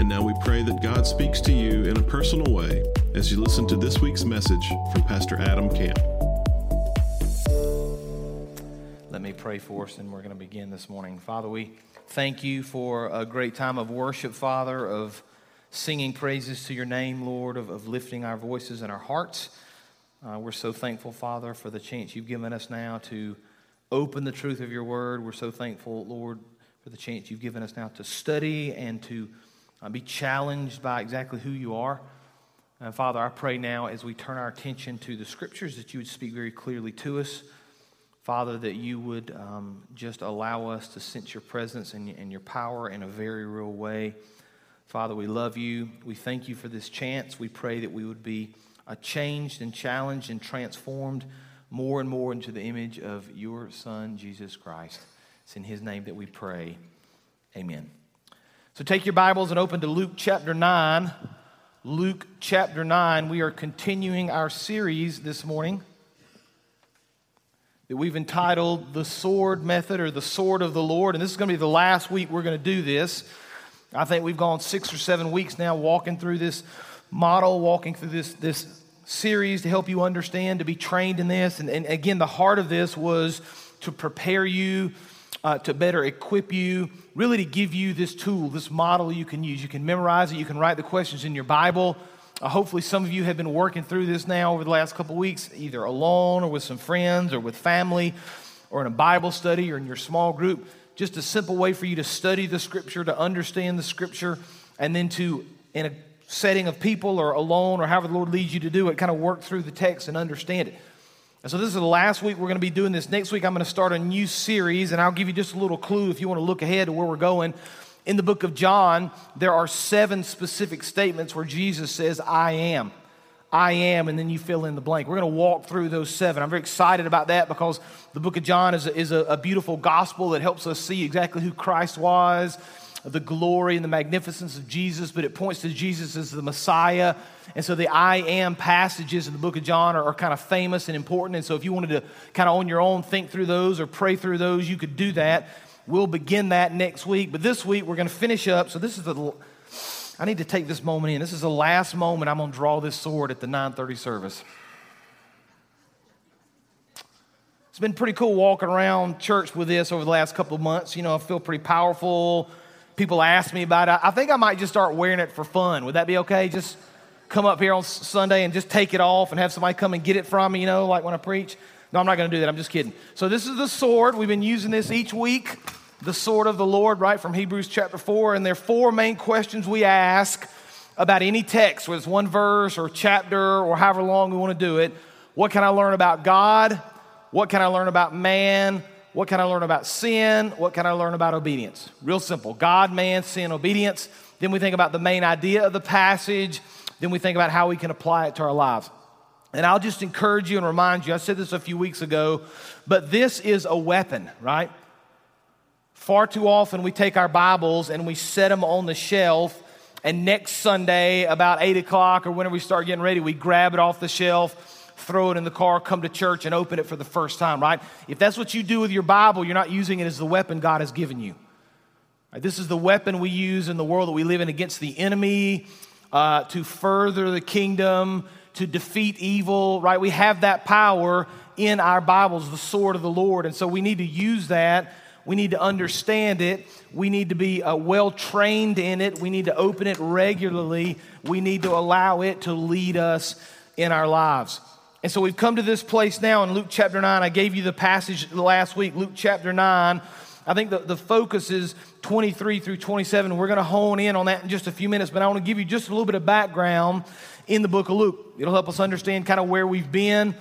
And now we pray that God speaks to you in a personal way as you listen to this week's message from Pastor Adam Camp. Let me pray for us, and we're going to begin this morning. Father, we thank you for a great time of worship, Father, of singing praises to your name, Lord, of, of lifting our voices and our hearts. Uh, we're so thankful, Father, for the chance you've given us now to open the truth of your word. We're so thankful, Lord, for the chance you've given us now to study and to uh, be challenged by exactly who you are. And Father, I pray now as we turn our attention to the scriptures that you would speak very clearly to us. Father, that you would um, just allow us to sense your presence and, and your power in a very real way. Father, we love you. We thank you for this chance. We pray that we would be uh, changed and challenged and transformed more and more into the image of your Son, Jesus Christ. It's in his name that we pray. Amen. So take your Bibles and open to Luke chapter 9. Luke chapter 9. We are continuing our series this morning that we've entitled The Sword Method or The Sword of the Lord. And this is going to be the last week we're going to do this. I think we've gone six or seven weeks now walking through this model, walking through this, this series to help you understand, to be trained in this. And, and again, the heart of this was to prepare you uh, to better equip you, really to give you this tool, this model you can use. You can memorize it, you can write the questions in your Bible. Uh, hopefully, some of you have been working through this now over the last couple weeks, either alone or with some friends or with family or in a Bible study or in your small group. Just a simple way for you to study the scripture, to understand the scripture, and then to, in a setting of people or alone or however the Lord leads you to do it, kind of work through the text and understand it. And so this is the last week we're going to be doing this. Next week I'm going to start a new series, and I'll give you just a little clue if you want to look ahead to where we're going. In the book of John, there are seven specific statements where Jesus says, I am. I am, and then you fill in the blank. We're going to walk through those seven. I'm very excited about that because the book of John is a, is a, a beautiful gospel that helps us see exactly who Christ was the glory and the magnificence of Jesus, but it points to Jesus as the Messiah. And so the I am passages in the book of John are, are, kind of famous and important. And so if you wanted to kind of on your own think through those or pray through those, you could do that. We'll begin that next week. But this week we're going to finish up. So this is the I need to take this moment in. This is the last moment I'm going to draw this sword at the 9:30 service. It's been pretty cool walking around church with this over the last couple of months. You know, I feel pretty powerful people ask me about it. I think I might just start wearing it for fun. Would that be okay? Just come up here on Sunday and just take it off and have somebody come and get it from me, you know, like when I preach. No, I'm not going to do that. I'm just kidding. So, this is the sword. We've been using this each week. The sword of the Lord, right from Hebrews chapter 4. And there are four main questions we ask about any text, whether it's one verse or chapter or however long we want to do it. What can I learn about God? What can I learn about man? What can I learn about sin? What can I learn about obedience? Real simple God, man, sin, obedience. Then we think about the main idea of the passage. Then we think about how we can apply it to our lives. And I'll just encourage you and remind you I said this a few weeks ago, but this is a weapon, right? Far too often we take our Bibles and we set them on the shelf, and next Sunday, about 8 o'clock or whenever we start getting ready, we grab it off the shelf throw it in the car, come to church, and open it for the first time, right? If that's what you do with your Bible, you're not using it as the weapon God has given you. Right? This is the weapon we use in the world that we live in against the enemy, uh, to further the kingdom, to defeat evil, right? We have that power in our Bibles, the sword of the Lord. And so we need to use that. We need to understand it. We need to be uh, well trained in it. We need to open it regularly. We need to allow it to lead us in our lives. And so we've come to this place now in Luke chapter 9. I gave you the passage last week, Luke chapter 9. I think the, the focus is 23 through 27. We're going to hone in on that in just a few minutes, but I want to give you just a little bit of background in the book of Luke. It'll help us understand kind of where we've been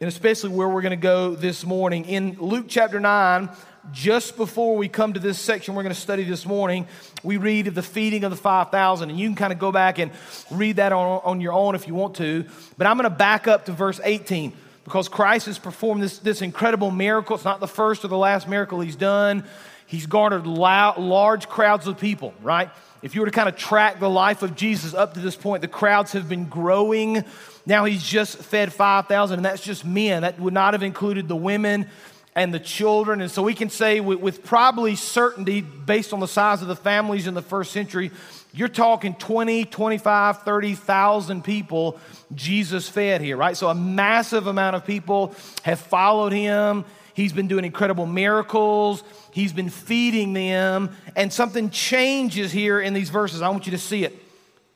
and especially where we're going to go this morning. In Luke chapter 9, just before we come to this section we're going to study this morning, we read of the feeding of the 5,000. And you can kind of go back and read that on, on your own if you want to. But I'm going to back up to verse 18 because Christ has performed this, this incredible miracle. It's not the first or the last miracle he's done. He's garnered loud, large crowds of people, right? If you were to kind of track the life of Jesus up to this point, the crowds have been growing. Now he's just fed 5,000, and that's just men. That would not have included the women and the children. And so we can say with, with, probably certainty, based on the size of the families in the first century, you're talking 20, 25, 30,000 people Jesus fed here, right? So a massive amount of people have followed him. He's been doing incredible miracles. He's been feeding them. And something changes here in these verses. I want you to see it.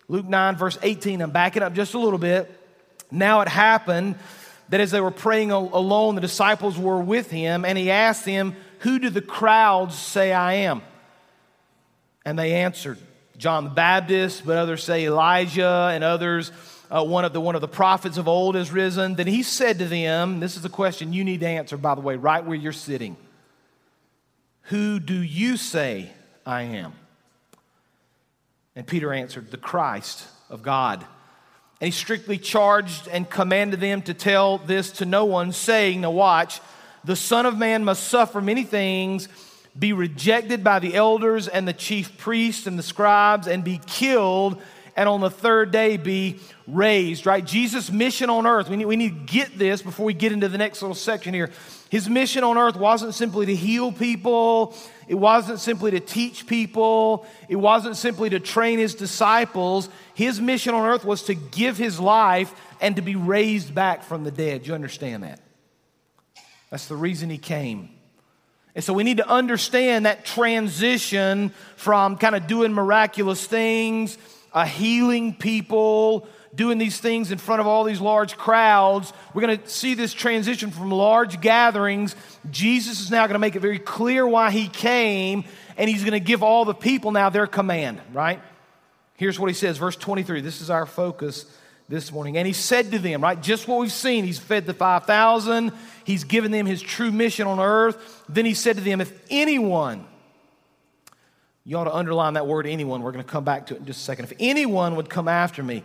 Luke 9, verse 18. I'm backing up just a little bit. Now it happened that as they were praying alone, the disciples were with him, and he asked them, Who do the crowds say I am? And they answered, John the Baptist, but others say Elijah, and others uh, one, of the, one of the prophets of old has risen. Then he said to them, This is a question you need to answer, by the way, right where you're sitting. Who do you say I am? And Peter answered, The Christ of God. And he strictly charged and commanded them to tell this to no one, saying, Now watch, the Son of Man must suffer many things, be rejected by the elders and the chief priests and the scribes, and be killed and on the third day be raised, right? Jesus' mission on earth, we need, we need to get this before we get into the next little section here. His mission on earth wasn't simply to heal people, it wasn't simply to teach people, it wasn't simply to train his disciples. His mission on earth was to give his life and to be raised back from the dead. You understand that? That's the reason he came. And so we need to understand that transition from kind of doing miraculous things uh, healing people, doing these things in front of all these large crowds. We're going to see this transition from large gatherings. Jesus is now going to make it very clear why he came, and he's going to give all the people now their command, right? Here's what he says, verse 23. This is our focus this morning. And he said to them, right, just what we've seen. He's fed the 5,000, he's given them his true mission on earth. Then he said to them, If anyone, you ought to underline that word anyone. We're going to come back to it in just a second. If anyone would come after me,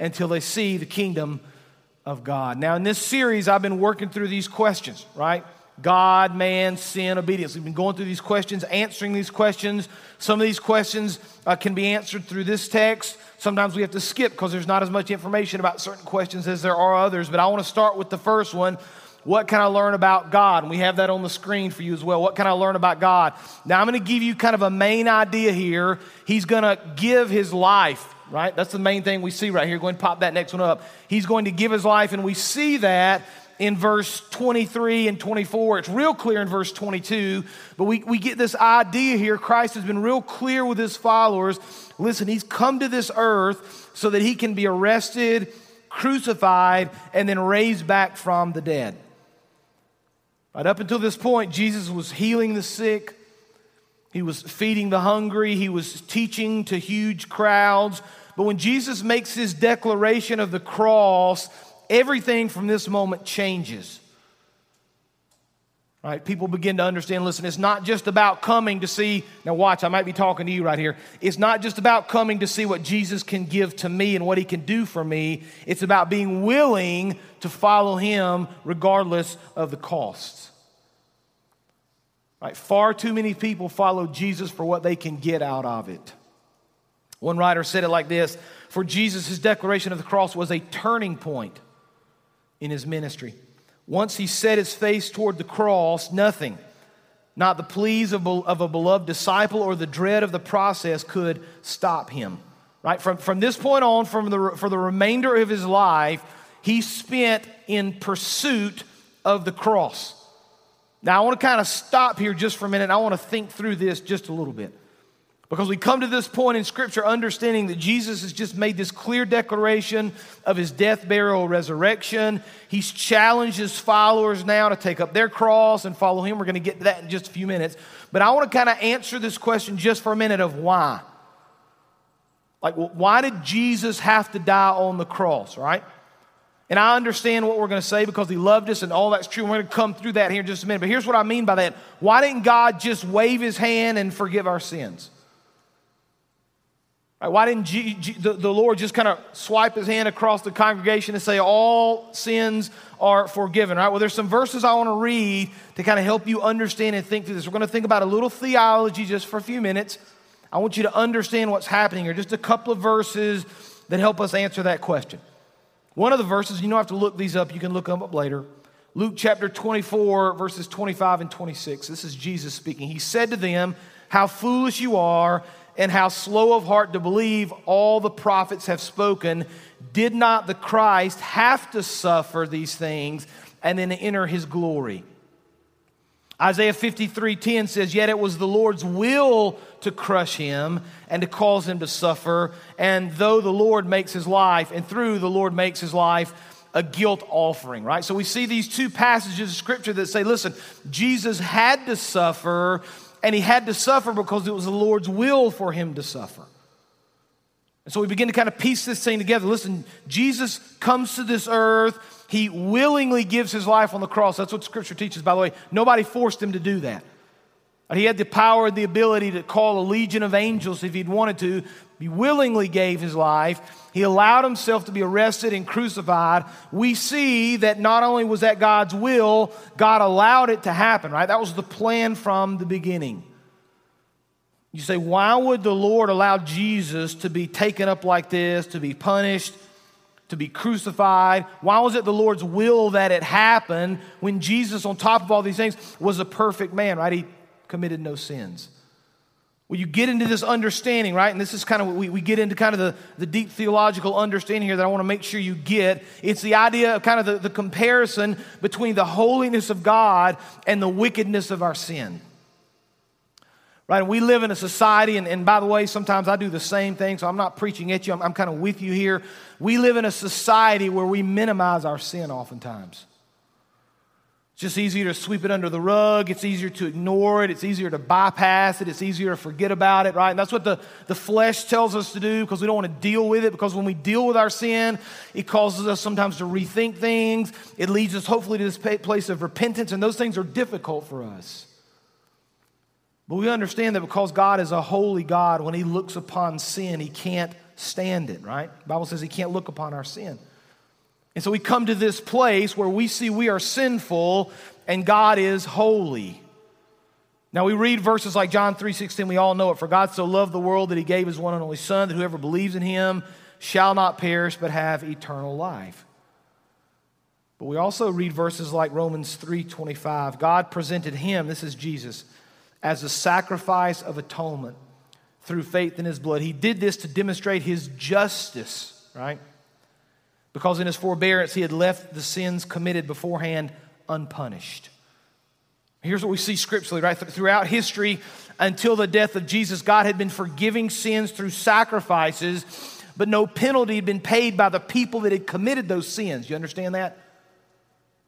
until they see the kingdom of God. Now, in this series, I've been working through these questions, right? God, man, sin, obedience. We've been going through these questions, answering these questions. Some of these questions uh, can be answered through this text. Sometimes we have to skip because there's not as much information about certain questions as there are others. But I want to start with the first one what can I learn about God? And we have that on the screen for you as well. What can I learn about God? Now, I'm going to give you kind of a main idea here. He's going to give his life, right? That's the main thing we see right here. Go and pop that next one up. He's going to give his life, and we see that in verse 23 and 24. It's real clear in verse 22, but we, we get this idea here. Christ has been real clear with his followers. Listen, he's come to this earth so that he can be arrested, crucified, and then raised back from the dead. Right up until this point, Jesus was healing the sick, he was feeding the hungry, he was teaching to huge crowds. But when Jesus makes his declaration of the cross, everything from this moment changes. Right? People begin to understand listen, it's not just about coming to see. Now, watch, I might be talking to you right here. It's not just about coming to see what Jesus can give to me and what he can do for me. It's about being willing to follow him regardless of the costs. Right? Far too many people follow Jesus for what they can get out of it. One writer said it like this For Jesus, his declaration of the cross was a turning point in his ministry. Once he set his face toward the cross, nothing, not the pleas of, of a beloved disciple or the dread of the process, could stop him. Right? From, from this point on, from the, for the remainder of his life, he spent in pursuit of the cross. Now, I want to kind of stop here just for a minute. I want to think through this just a little bit. Because we come to this point in Scripture understanding that Jesus has just made this clear declaration of his death, burial, resurrection. He's challenged his followers now to take up their cross and follow him. We're going to get to that in just a few minutes. But I want to kind of answer this question just for a minute of why. Like, why did Jesus have to die on the cross, right? And I understand what we're going to say because he loved us and all that's true. We're going to come through that here in just a minute. But here's what I mean by that. Why didn't God just wave his hand and forgive our sins? Right, why didn't G- G- the, the Lord just kind of swipe his hand across the congregation and say, All sins are forgiven? Right? Well, there's some verses I want to read to kind of help you understand and think through this. We're going to think about a little theology just for a few minutes. I want you to understand what's happening here. Just a couple of verses that help us answer that question. One of the verses, you don't have to look these up, you can look them up later. Luke chapter 24, verses 25 and 26. This is Jesus speaking. He said to them, How foolish you are, and how slow of heart to believe all the prophets have spoken. Did not the Christ have to suffer these things and then enter his glory? Isaiah 53 10 says, Yet it was the Lord's will to crush him and to cause him to suffer. And though the Lord makes his life, and through the Lord makes his life a guilt offering, right? So we see these two passages of scripture that say, listen, Jesus had to suffer, and he had to suffer because it was the Lord's will for him to suffer. And so we begin to kind of piece this thing together. Listen, Jesus comes to this earth. He willingly gives his life on the cross. That's what scripture teaches, by the way. Nobody forced him to do that. He had the power the ability to call a legion of angels if he'd wanted to. He willingly gave his life. He allowed himself to be arrested and crucified. We see that not only was that God's will, God allowed it to happen, right? That was the plan from the beginning. You say, why would the Lord allow Jesus to be taken up like this, to be punished, to be crucified? Why was it the Lord's will that it happened when Jesus, on top of all these things, was a perfect man, right? He committed no sins. Well, you get into this understanding, right? And this is kind of what we, we get into kind of the, the deep theological understanding here that I want to make sure you get. It's the idea of kind of the, the comparison between the holiness of God and the wickedness of our sin. Right? And we live in a society, and, and by the way, sometimes I do the same thing, so I'm not preaching at you, I'm, I'm kind of with you here. We live in a society where we minimize our sin oftentimes. Just easier to sweep it under the rug. It's easier to ignore it. It's easier to bypass it. It's easier to forget about it, right? And that's what the, the flesh tells us to do because we don't want to deal with it. Because when we deal with our sin, it causes us sometimes to rethink things. It leads us, hopefully, to this place of repentance, and those things are difficult for us. But we understand that because God is a holy God, when He looks upon sin, He can't stand it, right? The Bible says He can't look upon our sin. And so we come to this place where we see we are sinful and God is holy. Now we read verses like John 3:16, we all know it. For God so loved the world that he gave his one and only son that whoever believes in him shall not perish but have eternal life. But we also read verses like Romans 3:25. God presented him, this is Jesus, as a sacrifice of atonement through faith in his blood. He did this to demonstrate his justice, right? Because in his forbearance he had left the sins committed beforehand unpunished. Here's what we see scripturally, right? Throughout history, until the death of Jesus, God had been forgiving sins through sacrifices, but no penalty had been paid by the people that had committed those sins. You understand that?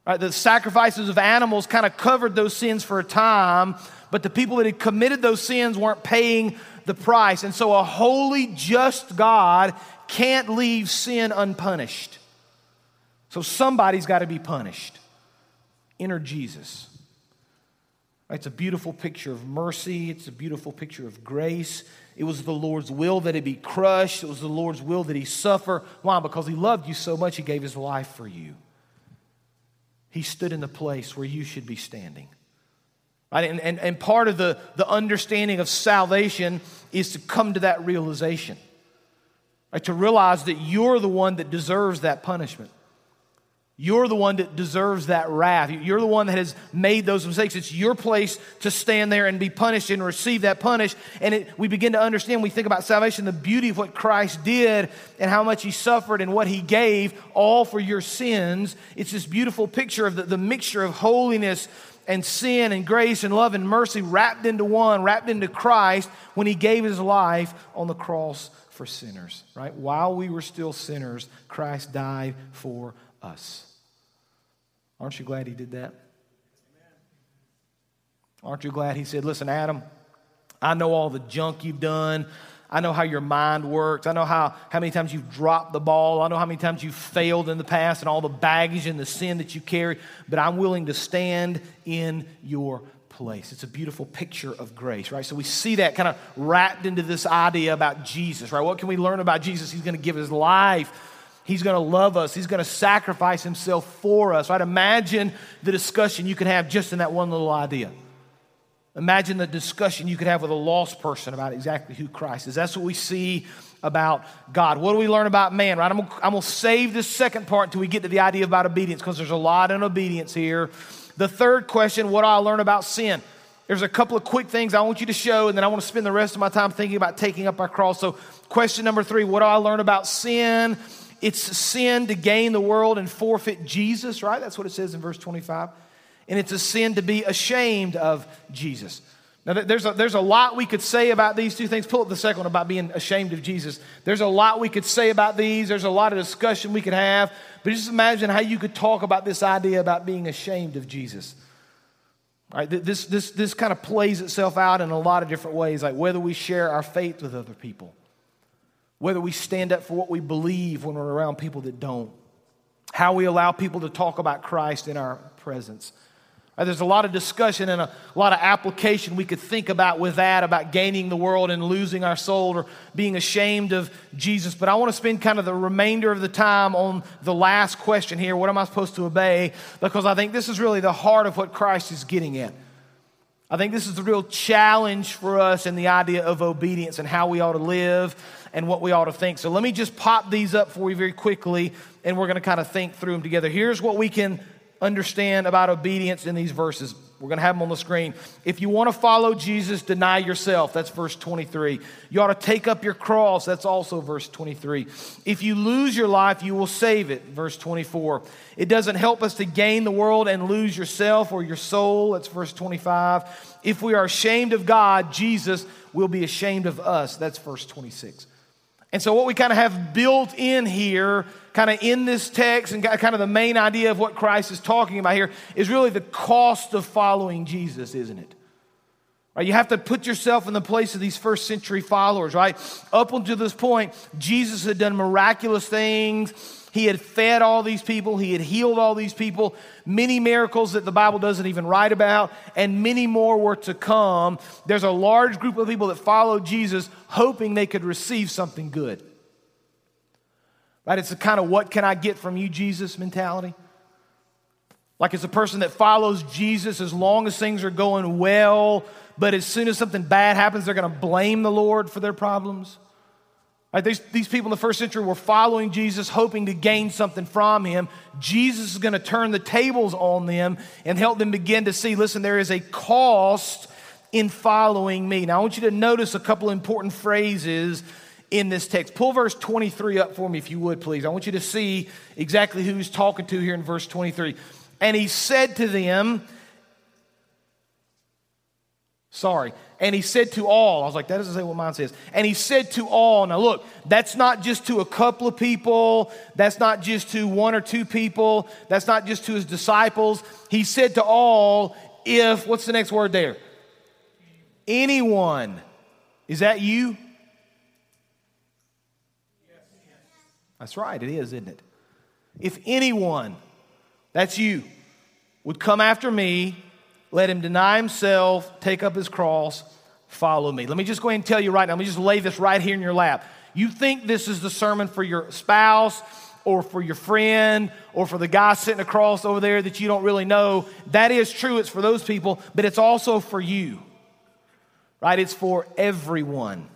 Right? The sacrifices of animals kind of covered those sins for a time, but the people that had committed those sins weren't paying the price. And so a holy, just God can't leave sin unpunished. So somebody's got to be punished. Enter Jesus. It's a beautiful picture of mercy. It's a beautiful picture of grace. It was the Lord's will that he be crushed. It was the Lord's will that he suffer. Why? Because he loved you so much, he gave his life for you. He stood in the place where you should be standing. Right? And, and, and part of the, the understanding of salvation is to come to that realization. Right? To realize that you're the one that deserves that punishment. You're the one that deserves that wrath. You're the one that has made those mistakes. It's your place to stand there and be punished and receive that punish. And it, we begin to understand, we think about salvation, the beauty of what Christ did and how much he suffered and what he gave, all for your sins. It's this beautiful picture of the, the mixture of holiness and sin and grace and love and mercy wrapped into one, wrapped into Christ when he gave his life on the cross for sinners, right? While we were still sinners, Christ died for us. Aren't you glad he did that? Aren't you glad he said, Listen, Adam, I know all the junk you've done. I know how your mind works. I know how, how many times you've dropped the ball. I know how many times you've failed in the past and all the baggage and the sin that you carry, but I'm willing to stand in your place. It's a beautiful picture of grace, right? So we see that kind of wrapped into this idea about Jesus, right? What can we learn about Jesus? He's going to give his life. He's going to love us. He's going to sacrifice himself for us, right? Imagine the discussion you could have just in that one little idea. Imagine the discussion you could have with a lost person about exactly who Christ is. That's what we see about God. What do we learn about man, right? I'm I'm gonna save this second part until we get to the idea about obedience because there's a lot in obedience here. The third question what do I learn about sin? There's a couple of quick things I want you to show, and then I want to spend the rest of my time thinking about taking up our cross. So, question number three what do I learn about sin? It's sin to gain the world and forfeit Jesus, right? That's what it says in verse 25 and it's a sin to be ashamed of Jesus. Now, there's a, there's a lot we could say about these two things. Pull up the second one about being ashamed of Jesus. There's a lot we could say about these. There's a lot of discussion we could have. But just imagine how you could talk about this idea about being ashamed of Jesus. Right, this, this, this kind of plays itself out in a lot of different ways, like whether we share our faith with other people, whether we stand up for what we believe when we're around people that don't, how we allow people to talk about Christ in our presence. Uh, there's a lot of discussion and a lot of application we could think about with that, about gaining the world and losing our soul or being ashamed of Jesus. But I want to spend kind of the remainder of the time on the last question here what am I supposed to obey? Because I think this is really the heart of what Christ is getting at. I think this is the real challenge for us in the idea of obedience and how we ought to live and what we ought to think. So let me just pop these up for you very quickly, and we're going to kind of think through them together. Here's what we can understand about obedience in these verses. We're going to have them on the screen. If you want to follow Jesus, deny yourself. That's verse 23. You ought to take up your cross. That's also verse 23. If you lose your life, you will save it. Verse 24. It doesn't help us to gain the world and lose yourself or your soul. That's verse 25. If we are ashamed of God, Jesus will be ashamed of us. That's verse 26. And so, what we kind of have built in here, kind of in this text, and kind of the main idea of what Christ is talking about here, is really the cost of following Jesus, isn't it? Right, you have to put yourself in the place of these first century followers, right? Up until this point, Jesus had done miraculous things. He had fed all these people, he had healed all these people, many miracles that the Bible doesn't even write about, and many more were to come. There's a large group of people that followed Jesus hoping they could receive something good. Right? It's a kind of what can I get from you, Jesus mentality. Like it's a person that follows Jesus as long as things are going well, but as soon as something bad happens, they're going to blame the Lord for their problems. Right, these, these people in the first century were following Jesus, hoping to gain something from him. Jesus is going to turn the tables on them and help them begin to see listen, there is a cost in following me. Now, I want you to notice a couple important phrases in this text. Pull verse 23 up for me, if you would, please. I want you to see exactly who he's talking to here in verse 23. And he said to them, Sorry. And he said to all, I was like, that doesn't say what mine says. And he said to all, now look, that's not just to a couple of people. That's not just to one or two people. That's not just to his disciples. He said to all, if, what's the next word there? Anyone. Is that you? That's right, it is, isn't it? If anyone, that's you, would come after me, let him deny himself, take up his cross, follow me. Let me just go ahead and tell you right now, let me just lay this right here in your lap. You think this is the sermon for your spouse or for your friend or for the guy sitting across over there that you don't really know. That is true, it's for those people, but it's also for you. Right? It's for everyone.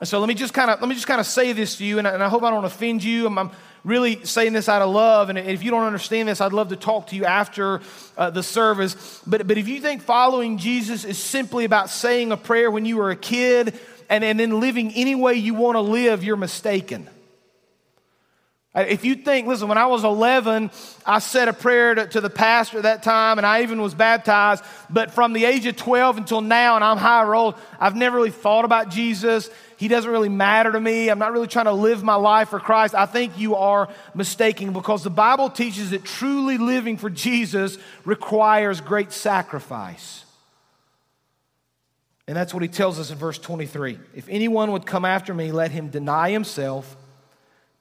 And so let me just kind of let me just kind of say this to you, and I, and I hope I don't offend you. I'm, I'm, really saying this out of love. And if you don't understand this, I'd love to talk to you after uh, the service. But, but if you think following Jesus is simply about saying a prayer when you were a kid and, and then living any way you want to live, you're mistaken. If you think, listen, when I was 11, I said a prayer to, to, the pastor at that time, and I even was baptized. But from the age of 12 until now, and I'm high old, I've never really thought about Jesus. He doesn't really matter to me. I'm not really trying to live my life for Christ. I think you are mistaken because the Bible teaches that truly living for Jesus requires great sacrifice. And that's what he tells us in verse 23. If anyone would come after me, let him deny himself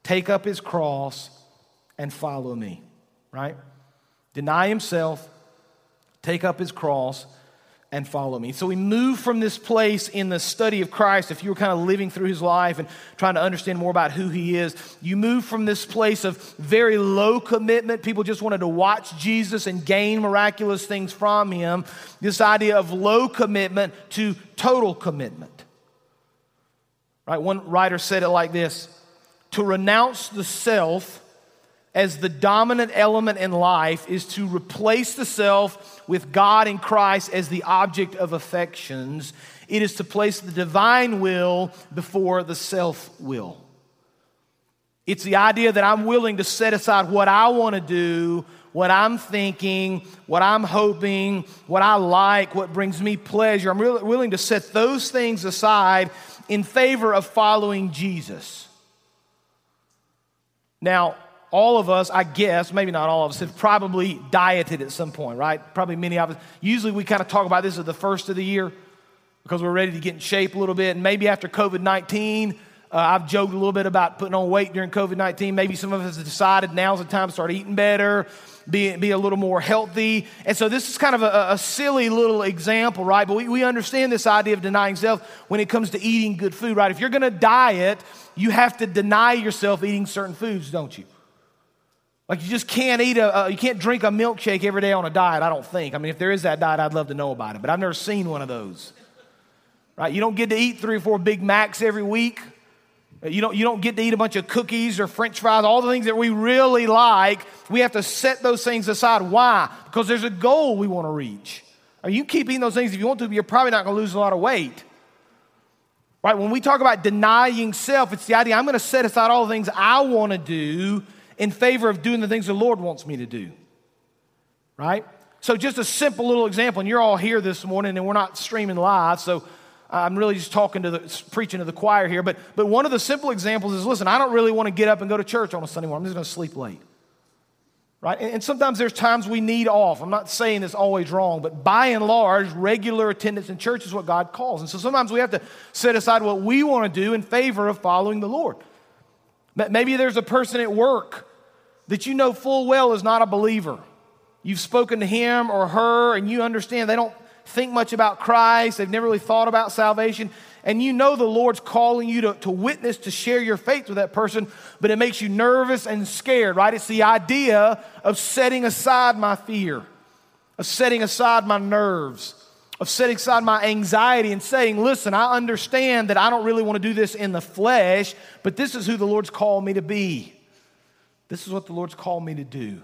take up his cross, and follow me, right? Deny himself, take up his cross, and follow me. So we move from this place in the study of Christ. If you were kind of living through his life and trying to understand more about who he is, you move from this place of very low commitment. People just wanted to watch Jesus and gain miraculous things from him. This idea of low commitment to total commitment. Right? One writer said it like this to renounce the self as the dominant element in life is to replace the self with God in Christ as the object of affections. It is to place the divine will before the self will. It's the idea that I'm willing to set aside what I want to do, what I'm thinking, what I'm hoping, what I like, what brings me pleasure. I'm willing to set those things aside in favor of following Jesus. Now, all of us, I guess, maybe not all of us, have probably dieted at some point, right? Probably many of us. Usually we kind of talk about this at the first of the year because we're ready to get in shape a little bit. And maybe after COVID 19, uh, I've joked a little bit about putting on weight during COVID 19. Maybe some of us have decided now's the time to start eating better, be, be a little more healthy. And so this is kind of a, a silly little example, right? But we, we understand this idea of denying self when it comes to eating good food, right? If you're going to diet, you have to deny yourself eating certain foods, don't you? Like you just can't eat a, uh, you can't drink a milkshake every day on a diet, I don't think. I mean, if there is that diet, I'd love to know about it, but I've never seen one of those. Right? You don't get to eat three or four Big Macs every week. You don't, you don't get to eat a bunch of cookies or french fries, all the things that we really like. We have to set those things aside. Why? Because there's a goal we want to reach. Or you keep eating those things if you want to, but you're probably not going to lose a lot of weight. Right? When we talk about denying self, it's the idea I'm going to set aside all the things I want to do in favor of doing the things the Lord wants me to do. Right? So, just a simple little example, and you're all here this morning, and we're not streaming live, so I'm really just talking to the preaching to the choir here. But, but one of the simple examples is listen, I don't really want to get up and go to church on a Sunday morning. I'm just going to sleep late right? And, sometimes there's times we need off. I'm not saying it's always wrong, but by and large, regular attendance in church is what God calls. And so sometimes we have to set aside what we want to do in favor of following the Lord. Maybe there's a person at work that you know full well is not a believer. You've spoken to him or her, and you understand they don't think much about Christ, they've never really thought about salvation and you know the Lord's calling you to, to witness, to share your faith with that person, but it makes you nervous and scared, right? It's the idea of setting aside my fear, of setting aside my nerves, of setting aside my anxiety and saying, listen, I understand that I don't really want to do this in the flesh, but this is who the Lord's called me to be. This is what the Lord's called me to do.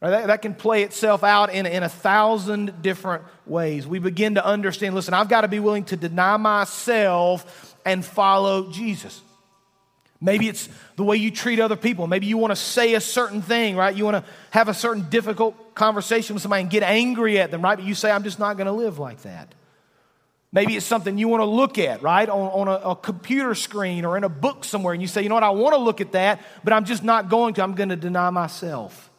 Right, that, that, can play itself out in, in a thousand different ways. We begin to understand listen, I've got to be willing to deny myself and follow Jesus. Maybe it's the way you treat other people. Maybe you want to say a certain thing, right? You want to have a certain difficult conversation with somebody and get angry at them, right? But you say, I'm just not going to live like that. Maybe it's something you want to look at, right? On, on a, a, computer screen or in a book somewhere, and you say, you know what, I want to look at that, but I'm just not going to. I'm going to deny myself.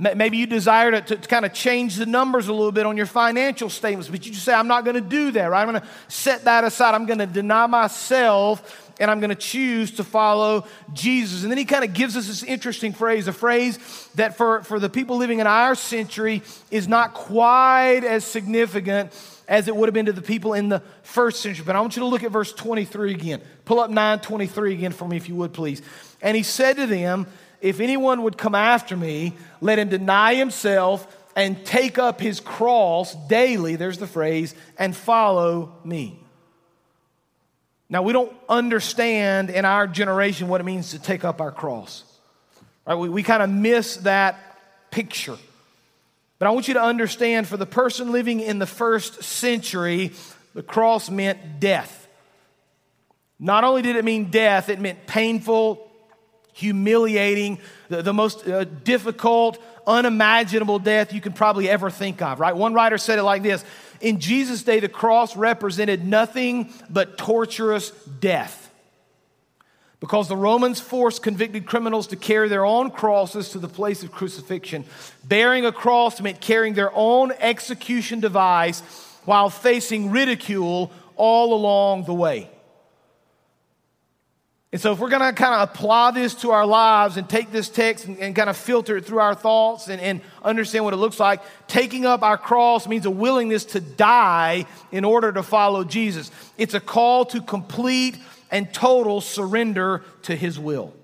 Maybe you desire to, to, to, kind of change the numbers a little bit on your financial statements, but you just say, I'm not going to do that, right? I'm going to set that aside. I'm going to deny myself and I'm going to choose to follow Jesus. And then he kind of gives us this interesting phrase, a phrase that for, for the people living in our century is not quite as significant as it would have been to the people in the first century. But I want you to look at verse 23 again. Pull up 923 again for me, if you would, please. And he said to them, if anyone would come after me, let him deny himself and take up his cross daily, there's the phrase, and follow me. Now, we don't understand in our generation what it means to take up our cross. Right? We, we kind of miss that picture. But I want you to understand for the person living in the first century, the cross meant death. Not only did it mean death, it meant painful, humiliating, the, the most uh, difficult, unimaginable death you can probably ever think of, right? One writer said it like this In Jesus' day, the cross represented nothing but torturous death. Because the Romans forced convicted criminals to carry their own crosses to the place of crucifixion. Bearing a cross meant carrying their own execution device while facing ridicule all along the way. And so, if we're going to kind of apply this to our lives and take this text and, and kind of filter it through our thoughts and, and, understand what it looks like, taking up our cross means a willingness to die in order to follow Jesus. It's a call to complete and total surrender to His will.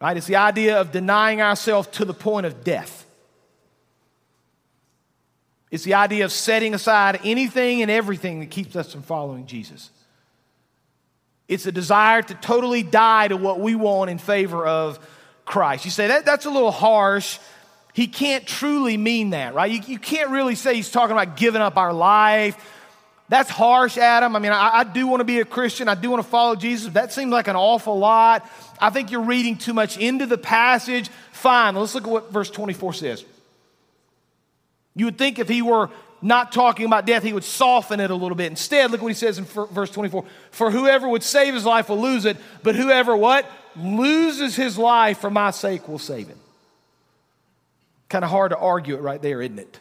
Right? It's the idea of denying ourselves to the point of death. It's the idea of setting aside anything and everything that keeps us from following Jesus. It's a desire to totally die to what we want in favor of Christ. You say, that, that's a little harsh. He can't truly mean that, right? You, you can't really say he's talking about giving up our life. That's harsh, Adam. I mean, I, I do want to be a Christian. I do want to follow Jesus. That seems like an awful lot. I think you're reading too much into the passage. Fine, let's look at what verse 24 says. You would think if he were not talking about death, he would soften it a little bit. Instead, look what he says in verse 24 For whoever would save his life will lose it, but whoever what? Loses his life for my sake will save it. Kind of hard to argue it right there, isn't it?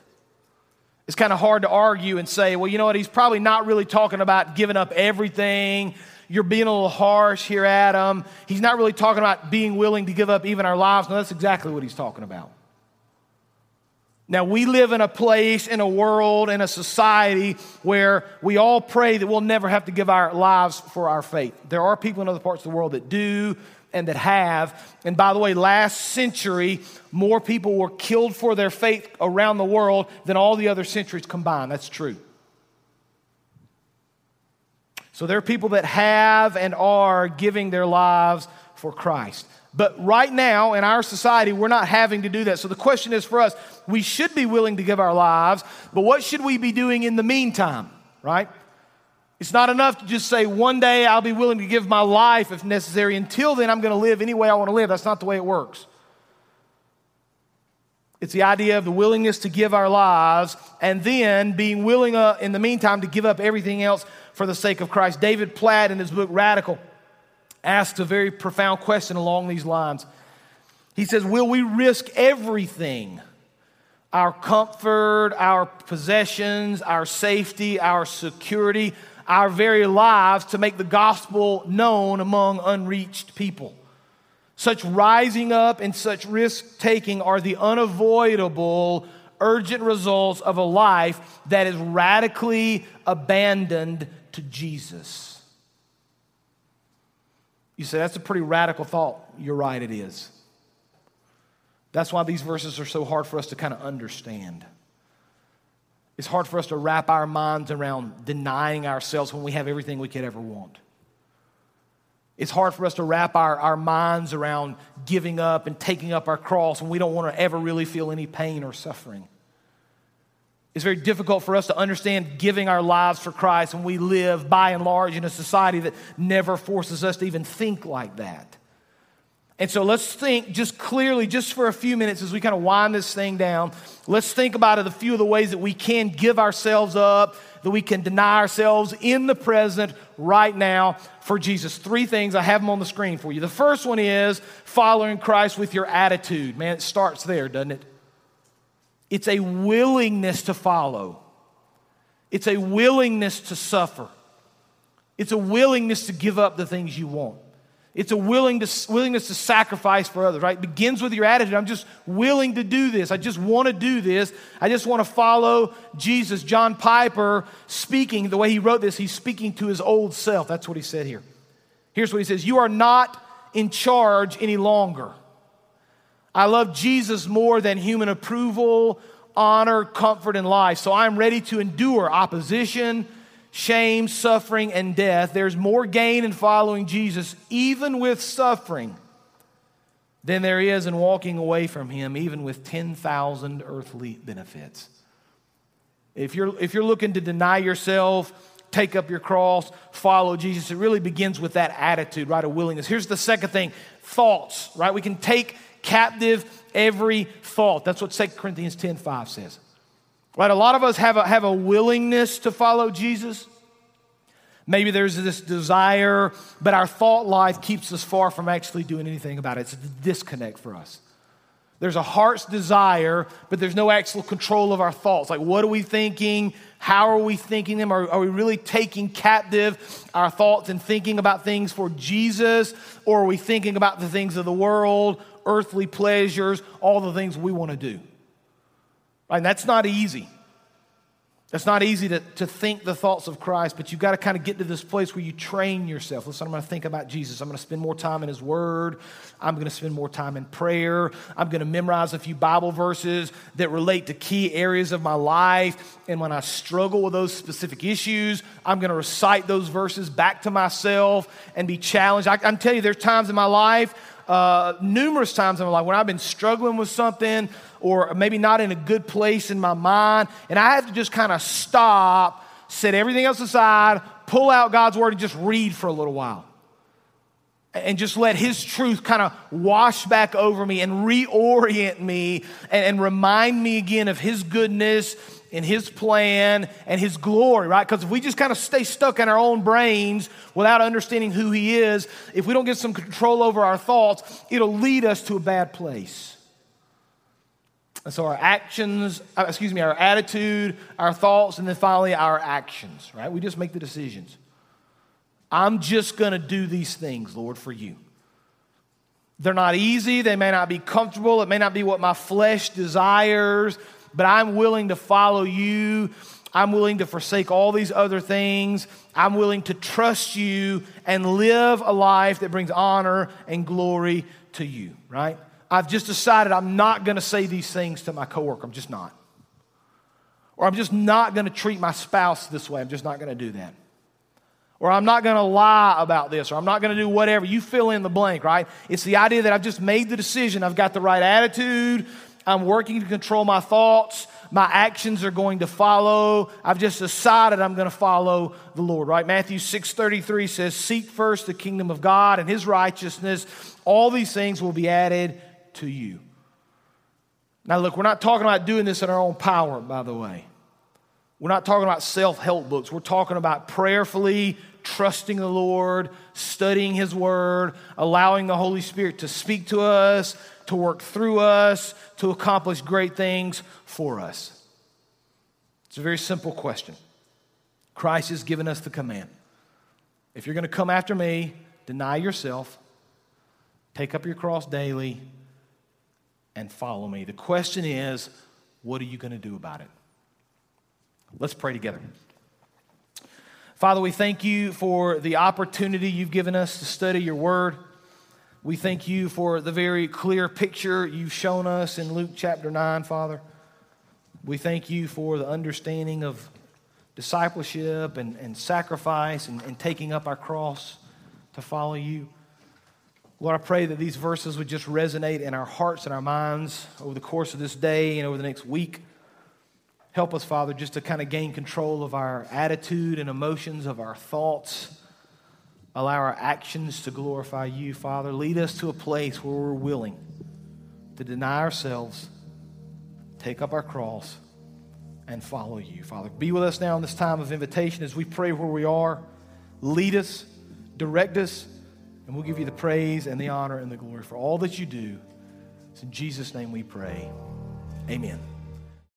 It's kind of hard to argue and say, well, you know what? He's probably not really talking about giving up everything. You're being a little harsh here, Adam. He's not really talking about being willing to give up even our lives. No, that's exactly what he's talking about. Now, we live in a place, in a world, in a society where we all pray that we'll never have to give our lives for our faith. There are people in other parts of the world that do and that have. And by the way, last century, more people were killed for their faith around the world than all the other centuries combined. That's true. So there are people that have and are giving their lives for Christ. But right now in our society, we're not having to do that. So the question is for us, we should be willing to give our lives, but what should we be doing in the meantime, right? It's not enough to just say, one day I'll be willing to give my life if necessary. Until then, I'm going to live any way I want to live. That's not the way it works. It's the idea of the willingness to give our lives and then being willing uh, in the meantime to give up everything else for the sake of Christ. David Platt, in his book Radical, asks a very profound question along these lines. He says, Will we risk everything? Our comfort, our possessions, our safety, our security, our very lives to make the gospel known among unreached people. Such rising up and such risk taking are the unavoidable, urgent results of a life that is radically abandoned to Jesus. You say, that's a pretty radical thought. You're right, it is. That's why these verses are so hard for us to kind of understand. It's hard for us to wrap our minds around denying ourselves when we have everything we could ever want. It's hard for us to wrap our, our minds around giving up and taking up our cross when we don't want to ever really feel any pain or suffering. It's very difficult for us to understand giving our lives for Christ when we live by and large in a society that never forces us to even think like that. And so let's think just clearly, just for a few minutes as we kind of wind this thing down. Let's think about it, a few of the ways that we can give ourselves up, that we can deny ourselves in the present right now for Jesus. Three things, I have them on the screen for you. The first one is following Christ with your attitude. Man, it starts there, doesn't it? It's a willingness to follow, it's a willingness to suffer, it's a willingness to give up the things you want. It's a willing to, willingness to sacrifice for others, right? It begins with your attitude. I'm just willing to do this. I just want to do this. I just want to follow Jesus. John Piper speaking, the way he wrote this, he's speaking to his old self. That's what he said here. Here's what he says You are not in charge any longer. I love Jesus more than human approval, honor, comfort, and life. So I'm ready to endure opposition, shame, suffering, and death. There's more gain in following Jesus, even with suffering, than there is in walking away from Him, even with 10,000 earthly benefits. If you're, if you're looking to deny yourself, take up your cross, follow Jesus. It really begins with that attitude, right, of willingness. Here's the second thing thoughts, right? We can take captive every thought. That's what 2 Corinthians 10 5 says. Right? A lot of us have a, have a willingness to follow Jesus. Maybe there's this desire, but our thought life keeps us far from actually doing anything about it. It's a disconnect for us. There's a heart's desire, but there's no actual control of our thoughts. Like, what are we thinking? How are we thinking them? Are, are, we really taking captive our thoughts and thinking about things for Jesus? Or are we thinking about the things of the world, earthly pleasures, all the things we want to do? And that's not easy. It's not easy to, to think the thoughts of Christ, but you've got to kind of get to this place where you train yourself. Listen, I'm going to think about Jesus. I'm going to spend more time in His Word. I'm going to spend more time in prayer. I'm going to memorize a few Bible verses that relate to key areas of my life. And when I struggle with those specific issues, I'm going to recite those verses back to myself and be challenged. I, I'm telling you, there's times in my life, uh, numerous times in my life, when I've been struggling with something or maybe not in a good place in my mind. And I have to just kind of stop, set everything else aside, pull out God's word, and just read for a little while. And just let His truth kind of wash back over me and reorient me and, and remind me again of His goodness and His plan and His glory, right? Because if we just kind of stay stuck in our own brains without understanding who He is, if we don't get some control over our thoughts, it'll lead us to a bad place. And so our actions, uh, excuse me, our attitude, our thoughts, and then finally our actions, right? We just make the decisions. I'm just going to do these things, Lord, for you. They're not easy. They may not be comfortable. It may not be what my flesh desires, but I'm willing to follow you. I'm willing to forsake all these other things. I'm willing to trust you and live a life that brings honor and glory to you, right? I've just decided I'm not going to say these things to my coworker. I'm just not. Or I'm just not going to treat my spouse this way. I'm just not going to do that. Or I'm not going to lie about this. Or I'm not going to do whatever. You fill in the blank, right? It's the idea that I've just made the decision. I've got the right attitude. I'm working to control my thoughts. My actions are going to follow. I've just decided I'm going to follow the Lord, right? Matthew 6:33 says, "Seek first the kingdom of God and his righteousness. All these things will be added to you. Now, look, we're not talking about doing this in our own power, by the way. We're not talking about self help books. We're talking about prayerfully trusting the Lord, studying His Word, allowing the Holy Spirit to speak to us, to work through us, to accomplish great things for us. It's a very simple question. Christ has given us the command. If you're going to come after me, deny yourself, take up your cross daily, and follow me. The question is, what are you going to do about it? Let's pray together. Father, we thank you for the opportunity you've given us to study your word. We thank you for the very clear picture you've shown us in Luke chapter 9, Father. We thank you for the understanding of discipleship and, and sacrifice and, and taking up our cross to follow you. Lord, I pray that these verses would just resonate in our hearts and our minds over the course of this day and over the next week. Help us, Father, just to kind of gain control of our attitude and emotions, of our thoughts. Allow our actions to glorify you, Father. Lead us to a place where we're willing to deny ourselves, take up our cross, and follow you, Father. Be with us now in this time of invitation as we pray where we are. Lead us, direct us and we'll give you the praise and the honor and the glory for all that you do. It's in Jesus' name we pray. Amen.